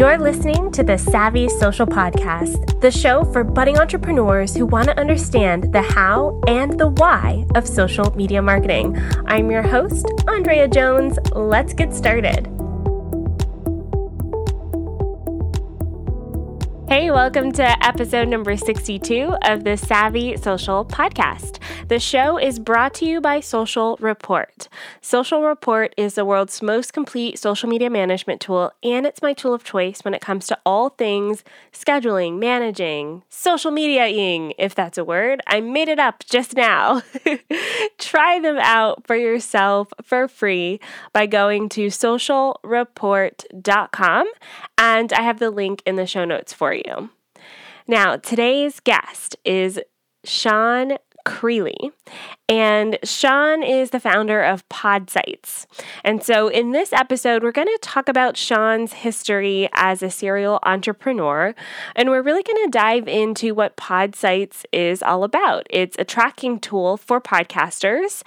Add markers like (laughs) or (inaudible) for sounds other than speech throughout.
You're listening to the Savvy Social Podcast, the show for budding entrepreneurs who want to understand the how and the why of social media marketing. I'm your host, Andrea Jones. Let's get started. Hey, welcome to episode number 62 of the Savvy Social Podcast. The show is brought to you by Social Report. Social Report is the world's most complete social media management tool, and it's my tool of choice when it comes to all things scheduling, managing, social mediaing, if that's a word. I made it up just now. (laughs) Try them out for yourself for free by going to socialreport.com, and I have the link in the show notes for you you. Now, today's guest is Sean Creeley. And Sean is the founder of Podsights. And so in this episode, we're going to talk about Sean's history as a serial entrepreneur. And we're really going to dive into what Podsights is all about. It's a tracking tool for podcasters,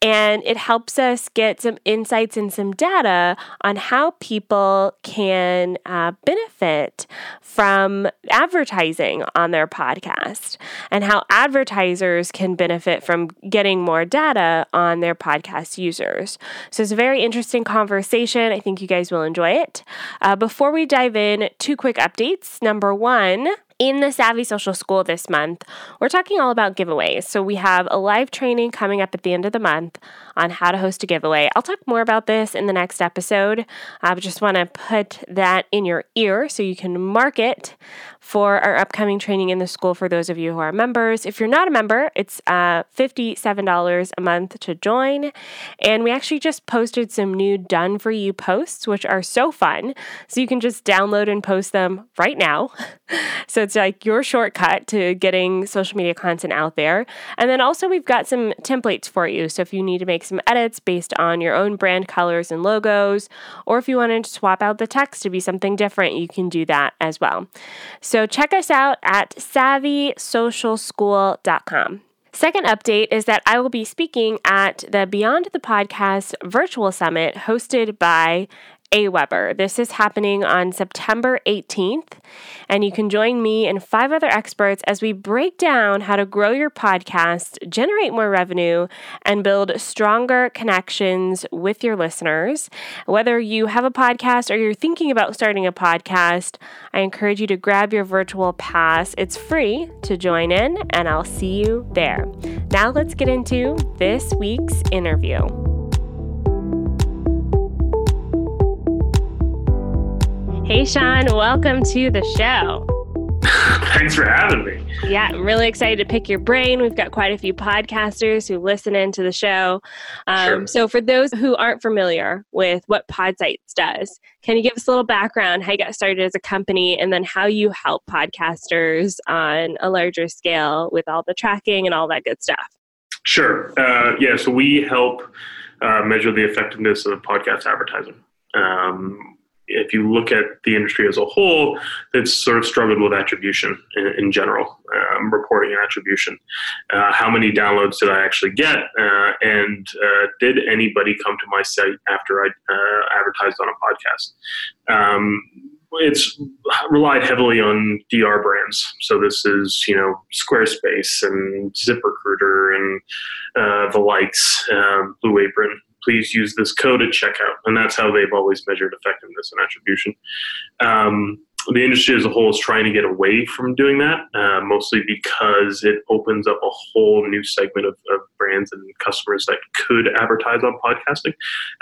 and it helps us get some insights and some data on how people can uh, benefit from advertising on their podcast and how advertisers can benefit from getting more data on their podcast users. So it's a very interesting conversation. I think you guys will enjoy it. Uh, before we dive in, two quick updates. Number one, in the Savvy Social School this month, we're talking all about giveaways. So we have a live training coming up at the end of the month on how to host a giveaway. I'll talk more about this in the next episode. I just want to put that in your ear so you can mark it for our upcoming training in the school for those of you who are members. If you're not a member, it's uh, $57 a month to join. And we actually just posted some new done for you posts, which are so fun. So you can just download and post them right now. (laughs) so it's like your shortcut to getting social media content out there. And then also, we've got some templates for you. So if you need to make some edits based on your own brand colors and logos, or if you wanted to swap out the text to be something different, you can do that as well. So check us out at savvysocialschool.com. Second update is that I will be speaking at the Beyond the Podcast virtual summit hosted by AWeber. This is happening on September 18th, and you can join me and five other experts as we break down how to grow your podcast, generate more revenue, and build stronger connections with your listeners. Whether you have a podcast or you're thinking about starting a podcast, I encourage you to grab your virtual pass. It's free to join in, and I'll see you there. Now, let's get into this week's interview. Hey, Sean, welcome to the show. Thanks for having me. Yeah, I'm really excited to pick your brain. We've got quite a few podcasters who listen into the show. Um, sure. So, for those who aren't familiar with what Podsights does, can you give us a little background, how you got started as a company, and then how you help podcasters on a larger scale with all the tracking and all that good stuff? Sure. Uh, yeah, so we help uh, measure the effectiveness of podcast advertising. Um, if you look at the industry as a whole, it's sort of struggled with attribution in, in general, um, reporting and attribution. Uh, how many downloads did I actually get? Uh, and uh, did anybody come to my site after I uh, advertised on a podcast? Um, it's relied heavily on DR brands. So this is, you know, Squarespace and ZipRecruiter and uh, the likes, um, Blue Apron please use this code at checkout. And that's how they've always measured effectiveness and attribution. Um, the industry as a whole is trying to get away from doing that, uh, mostly because it opens up a whole new segment of, of brands and customers that could advertise on podcasting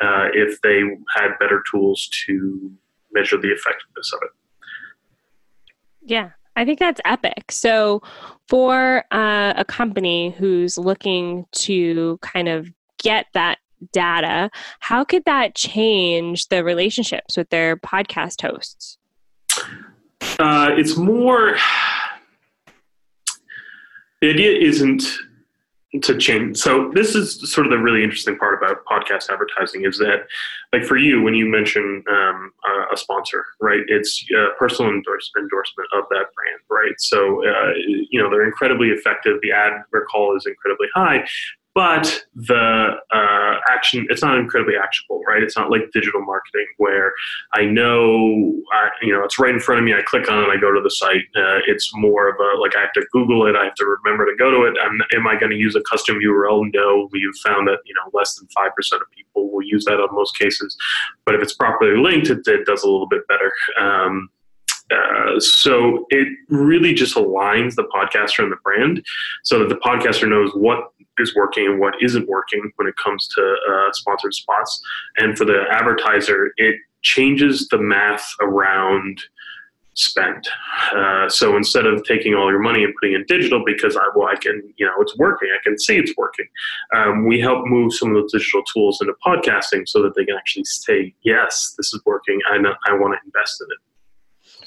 uh, if they had better tools to measure the effectiveness of it. Yeah, I think that's epic. So, for uh, a company who's looking to kind of get that data, how could that change the relationships with their podcast hosts? Uh, it's more, the idea isn't to change. So this is sort of the really interesting part about podcast advertising is that, like for you, when you mention um, a sponsor, right, it's a personal endorse, endorsement of that brand, right? So uh, you know they're incredibly effective. The ad recall is incredibly high, but the uh, action it's not incredibly actionable, right? It's not like digital marketing where I know I, you know it's right in front of me. I click on it, I go to the site. Uh, it's more of a like I have to Google it. I have to remember to go to it. I'm, am I going to use a custom URL? No. We've found that you know less than five percent of people will use that on most cases, but if it's properly linked, it, it does a little bit better. Um, so it really just aligns the podcaster and the brand so that the podcaster knows what is working and what isn't working when it comes to uh, sponsored spots. And for the advertiser, it changes the math around spend. Uh, so instead of taking all your money and putting in digital because I, well, I can, you know, it's working, I can see it's working. Um, we help move some of those digital tools into podcasting so that they can actually say, yes, this is working. I, I want to invest in it.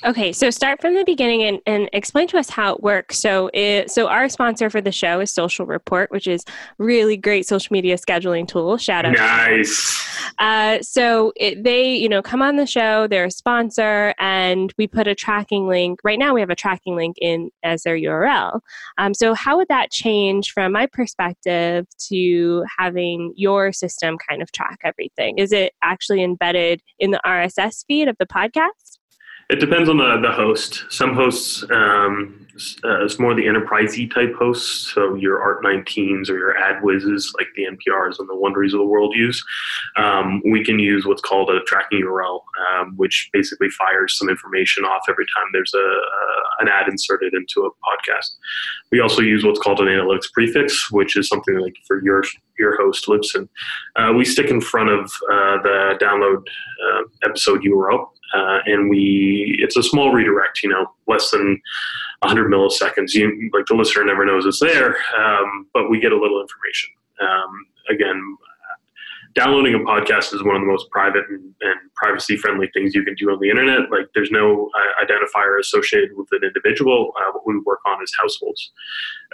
Okay, so start from the beginning and, and explain to us how it works. So, it, so our sponsor for the show is Social Report, which is really great social media scheduling tool. Shout out! Nice. Uh, so it, they, you know, come on the show. They're a sponsor, and we put a tracking link. Right now, we have a tracking link in as their URL. Um, so, how would that change from my perspective to having your system kind of track everything? Is it actually embedded in the RSS feed of the podcast? It depends on the, the host. Some hosts, um, uh, it's more the enterprisey type hosts, so your Art19s or your AdsWizzes, like the NPRs and the Wonderies of the world use. Um, we can use what's called a tracking URL, um, which basically fires some information off every time there's a, a, an ad inserted into a podcast. We also use what's called an analytics prefix, which is something like for your your host Libsyn. Uh, we stick in front of uh, the download uh, episode URL uh, and we it's a small redirect you know less than 100 milliseconds you like the listener never knows it's there um, but we get a little information um, again downloading a podcast is one of the most private and, and privacy friendly things you can do on the internet. Like there's no uh, identifier associated with an individual. Uh, what we work on is households.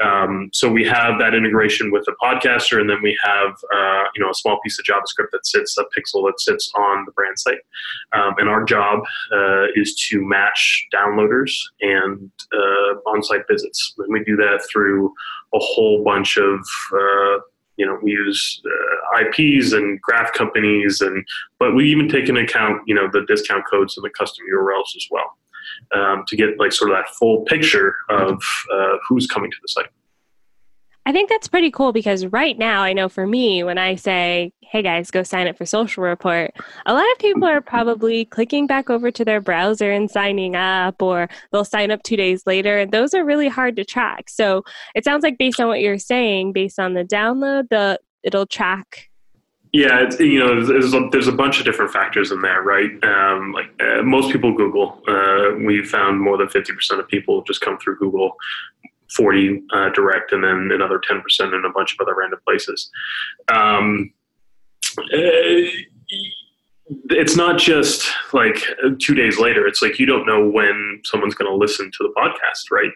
Um, so we have that integration with the podcaster, and then we have uh, you know a small piece of JavaScript that sits a pixel that sits on the brand site. Um, and our job uh, is to match downloaders and uh, on-site visits. And we do that through a whole bunch of uh, you know we use uh, IPs and graph companies and but we even take into account you know the discount codes and the custom URLs as well um, to get like sort of that full picture of uh, who's coming to the site. I think that's pretty cool because right now, I know for me, when I say, hey guys, go sign up for Social Report, a lot of people are probably clicking back over to their browser and signing up, or they'll sign up two days later. And those are really hard to track. So it sounds like, based on what you're saying, based on the download, the it'll track yeah, it's, you know, there's a, there's a bunch of different factors in there, right? Um, like uh, most people Google. Uh, we found more than 50% of people just come through Google. 40 uh, direct and then another 10% in a bunch of other random places. Um, uh, it's not just like two days later. It's like you don't know when someone's going to listen to the podcast, right?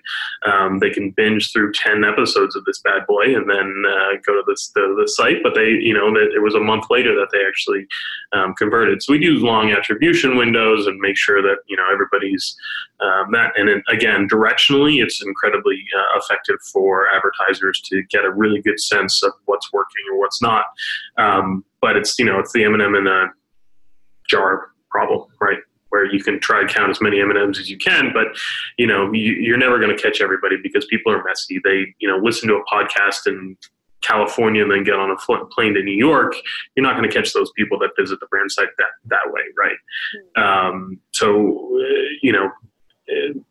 Um, they can binge through ten episodes of this bad boy and then uh, go to the, the site, but they, you know, it was a month later that they actually um, converted. So we do long attribution windows and make sure that you know everybody's um, that. And then, again, directionally, it's incredibly uh, effective for advertisers to get a really good sense of what's working or what's not. Um, but it's you know it's the M&M and the jar problem, right? Where you can try to count as many M and M's as you can, but you know you, are never going to catch everybody because people are messy. They you know listen to a podcast in California and then get on a plane to New York. You're not going to catch those people that visit the brand site that that way, right? Mm-hmm. Um, so uh, you know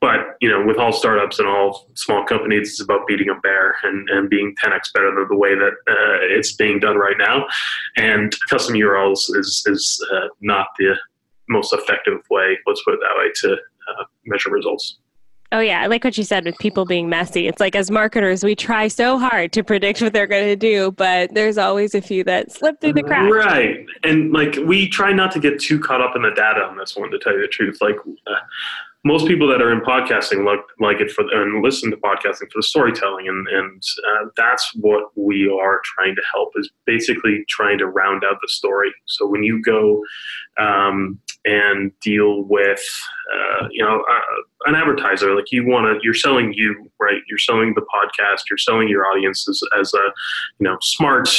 but you know, with all startups and all small companies, it's about beating a bear and, and being 10x better than the way that uh, it's being done right now. And custom URLs is is uh, not the most effective way. Let's put it that way to uh, measure results. Oh yeah, I like what you said with people being messy. It's like as marketers, we try so hard to predict what they're going to do, but there's always a few that slip through the cracks. Right, and like we try not to get too caught up in the data on this one. To tell you the truth, like uh, most people that are in podcasting like like it for and listen to podcasting for the storytelling, and and uh, that's what we are trying to help is basically trying to round out the story. So when you go um, and deal with uh, you know uh, an advertiser, like you want to, you're selling you right, you're selling the podcast, you're selling your audience as, as a you know smart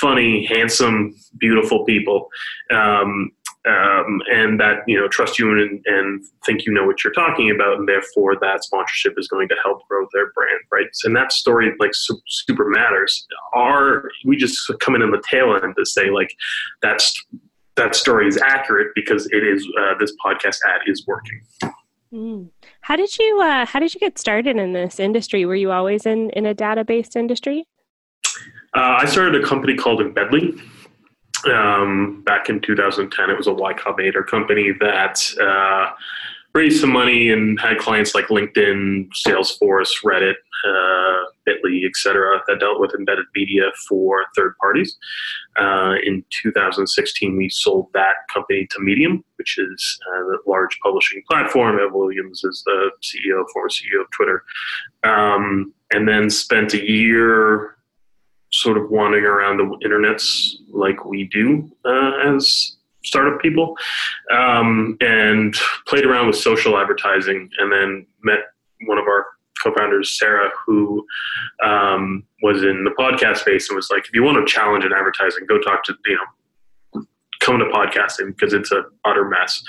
funny, handsome, beautiful people. Um, um, and that you know trust you and, and think you know what you're talking about, and therefore that sponsorship is going to help grow their brand, right? And that story like su- super matters. Our we just come in on the tail end to say like that's that story is accurate because it is uh, this podcast ad is working. Mm. How did you uh, How did you get started in this industry? Were you always in in a database industry? Uh, I started a company called Embedly um, back in 2010. It was a Y Combinator company that uh, raised some money and had clients like LinkedIn, Salesforce, Reddit, uh, Bitly, etc. that dealt with embedded media for third parties. Uh, in 2016, we sold that company to Medium, which is uh, the large publishing platform. Ev Williams is the CEO, former CEO of Twitter, um, and then spent a year sort of wandering around the internets like we do uh, as startup people um, and played around with social advertising and then met one of our co-founders sarah who um, was in the podcast space and was like if you want to challenge in advertising go talk to you know come to podcasting because it's an utter mess.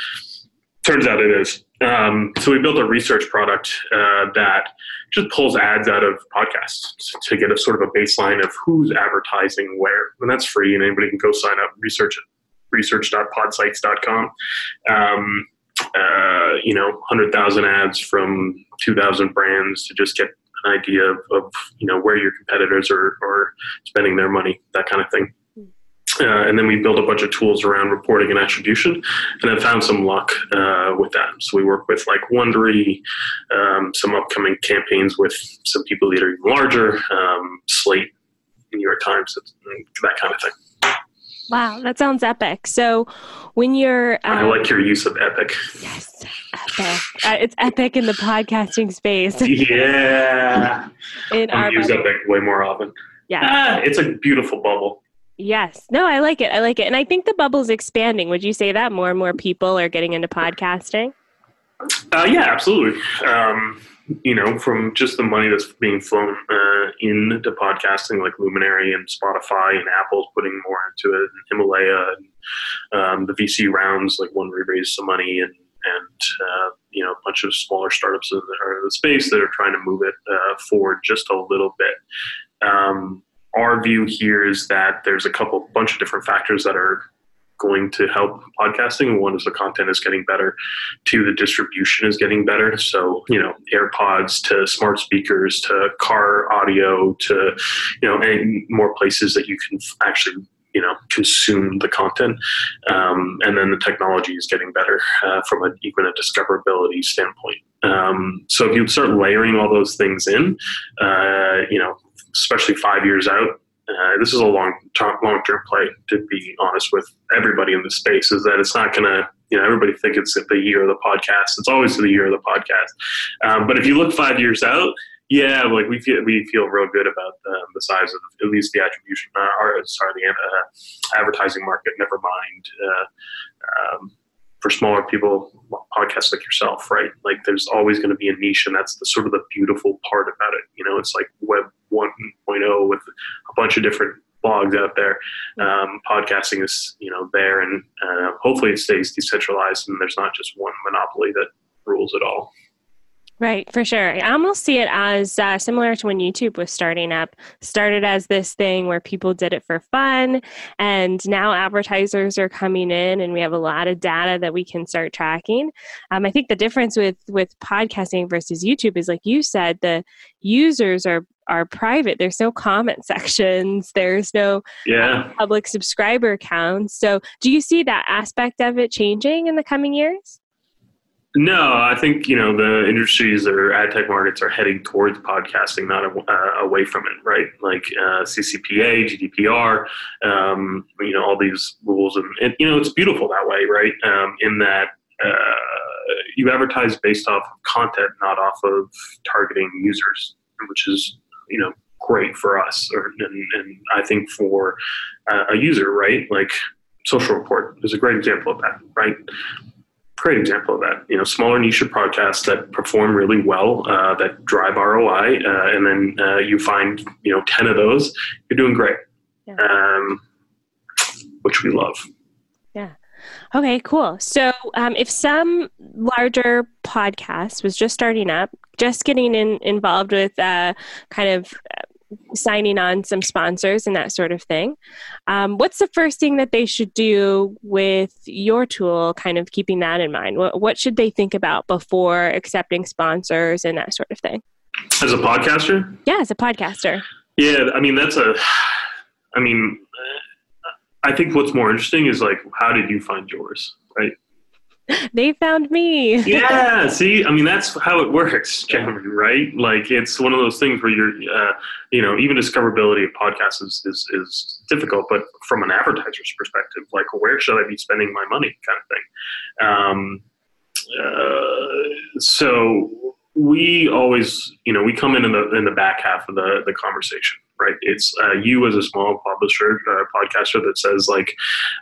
Turns out it is um, so we built a research product uh, that just pulls ads out of podcasts to get a sort of a baseline of who's advertising where. And that's free, and anybody can go sign up, research it, research.podsights.com. Um, uh, you know, 100,000 ads from 2,000 brands to just get an idea of, of you know, where your competitors are, are spending their money, that kind of thing. Uh, and then we built a bunch of tools around reporting and attribution, and have found some luck uh, with that. So we work with like Wondery, um, some upcoming campaigns with some people that are even larger, um, Slate, New York Times, that kind of thing. Wow, that sounds epic. So when you're, um, I like your use of epic. Yes, epic. Uh, it's epic in the podcasting space. (laughs) yeah, in I use epic way more often. Yeah, ah, it's a beautiful bubble. Yes. No, I like it. I like it. And I think the bubble's expanding. Would you say that more and more people are getting into podcasting? Uh, yeah, absolutely. Um, you know, from just the money that's being flown uh, into podcasting, like Luminary and Spotify and Apple's putting more into it, and Himalaya, and um, the VC rounds, like one we raised some money, and and uh, you know, a bunch of smaller startups in the, in the space that are trying to move it uh, forward just a little bit. Um, our view here is that there's a couple bunch of different factors that are going to help podcasting. One is the content is getting better. Two, the distribution is getting better. So, you know, AirPods to smart speakers to car audio to, you know, and more places that you can actually, you know, consume the content. Um, and then the technology is getting better uh, from a, even a discoverability standpoint. Um, so if you start layering all those things in, uh, you know, especially five years out. Uh, this is a long long term play. To be honest with everybody in the space, is that it's not going to you know everybody think it's the year of the podcast. It's always the year of the podcast. Um, but if you look five years out, yeah, like we feel we feel real good about the, the size of at least the attribution, uh, or sorry, the uh, advertising market. Never mind. Uh, um, for smaller people, podcasts like yourself, right? Like there's always going to be a niche, and that's the sort of the beautiful part about it. You know, it's like Web 1.0 with a bunch of different blogs out there. Um, podcasting is, you know, there, and uh, hopefully it stays decentralized, and there's not just one monopoly that rules it all. Right, for sure. I almost see it as uh, similar to when YouTube was starting up. Started as this thing where people did it for fun, and now advertisers are coming in, and we have a lot of data that we can start tracking. Um, I think the difference with with podcasting versus YouTube is, like you said, the users are are private. There's no comment (laughs) sections. There's no yeah. um, public subscriber counts. So, do you see that aspect of it changing in the coming years? No, I think you know the industries or ad tech markets are heading towards podcasting, not uh, away from it, right? Like uh, CCPA, GDPR, um, you know, all these rules, and, and, you know, it's beautiful that way, right? Um, in that uh, you advertise based off of content, not off of targeting users, which is you know great for us, or, and, and I think for uh, a user, right? Like Social Report is a great example of that, right? Great example of that. You know, smaller niche podcasts that perform really well, uh, that drive ROI, uh, and then uh, you find you know ten of those, you're doing great, yeah. um, which we love. Yeah. Okay, cool. So, um, if some larger podcast was just starting up, just getting in, involved with uh, kind of signing on some sponsors and that sort of thing. Um, what's the first thing that they should do with your tool, kind of keeping that in mind? What, what should they think about before accepting sponsors and that sort of thing? As a podcaster? Yeah, as a podcaster. Yeah, I mean, that's a, I mean, I think what's more interesting is like, how did you find yours? (laughs) they found me. (laughs) yeah, see, I mean, that's how it works, (laughs) generally, right? Like, it's one of those things where you're, uh, you know, even discoverability of podcasts is, is, is, difficult, but from an advertiser's perspective, like, where should I be spending my money, kind of thing. Um, uh, so we always, you know, we come in in the in the back half of the the conversation, right? It's uh, you as a small publisher, uh, podcaster that says like,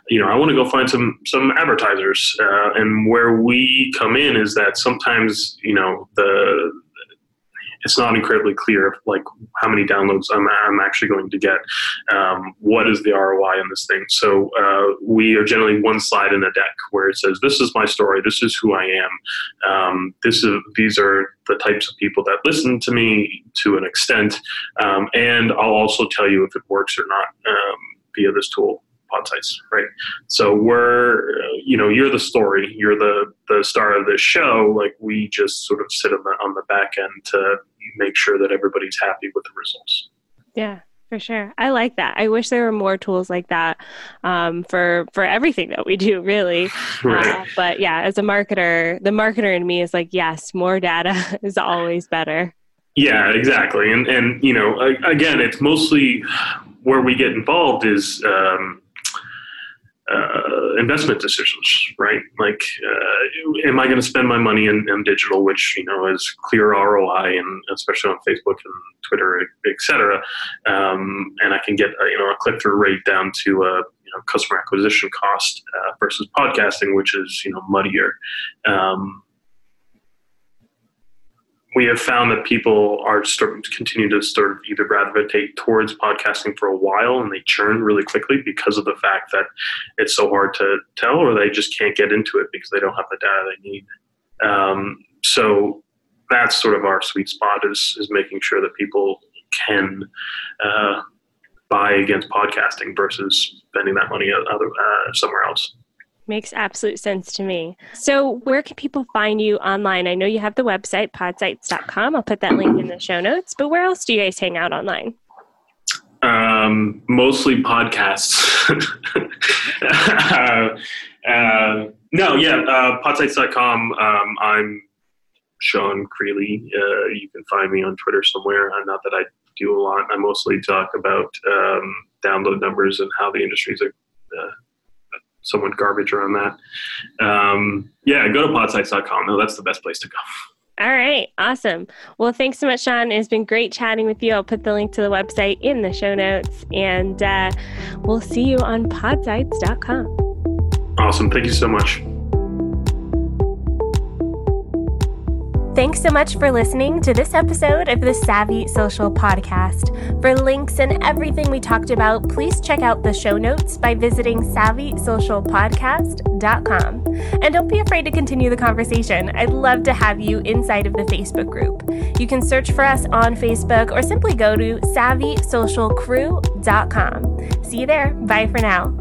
you know, I want to go find some some advertisers, uh, and where we come in is that sometimes you know the it's not incredibly clear like how many downloads I'm, I'm actually going to get. Um, what is the ROI on this thing? So uh, we are generally one slide in a deck where it says, "This is my story. This is who I am. Um, this is these are the types of people that listen to me to an extent, um, and I'll also tell you if it works or not um, via this tool." pod Podsights, right? So we're, you know, you're the story, you're the the star of this show. Like we just sort of sit on the on the back end to make sure that everybody's happy with the results. Yeah, for sure. I like that. I wish there were more tools like that um, for for everything that we do, really. (laughs) Right. Uh, but yeah, as a marketer, the marketer in me is like, yes, more data (laughs) is always better. Yeah, exactly. And and you know, again, it's mostly where we get involved is um, uh, investment decisions, right? Like, uh, am I going to spend my money in, in, digital, which you know is clear ROI, and especially on Facebook and Twitter, etc. Um, and I can get uh, you know a click through rate down to a you know customer acquisition cost uh, versus podcasting, which is you know muddier. Um, we have found that people are start, continue to sort of either gravitate towards podcasting for a while and they churn really quickly because of the fact that it's so hard to tell, or they just can't get into it because they don't have the data they need. Um, so that's sort of our sweet spot is is making sure that people can uh, buy against podcasting versus spending that money other, uh, somewhere else. Makes absolute sense to me. So, where can people find you online? I know you have the website, podsights.com. I'll put that link in the show notes, but where else do you guys hang out online? Um, mostly podcasts. uh, (laughs) uh, no, yeah, uh, podsights.com. Um, I'm Sean Creeley. Uh, you can find me on Twitter somewhere. I'm Not that I do a lot. I mostly talk about um, download numbers and how the industries are uh, somewhat garbage around that. Um, yeah, go to podsights.com. No, that's the best place to go. All right, awesome. Well, thanks so much, Sean. It's been great chatting with you. I'll put the link to the website in the show notes, and uh, we'll see you on podsights.com. Awesome. Thank you so much. Thanks so much for listening to this episode of the Savvy Social Podcast. For links and everything we talked about, please check out the show notes by visiting savvysocialpodcast.com. And don't be afraid to continue the conversation. I'd love to have you inside of the Facebook group. You can search for us on Facebook or simply go to savvysocialcrew.com. See you there. Bye for now.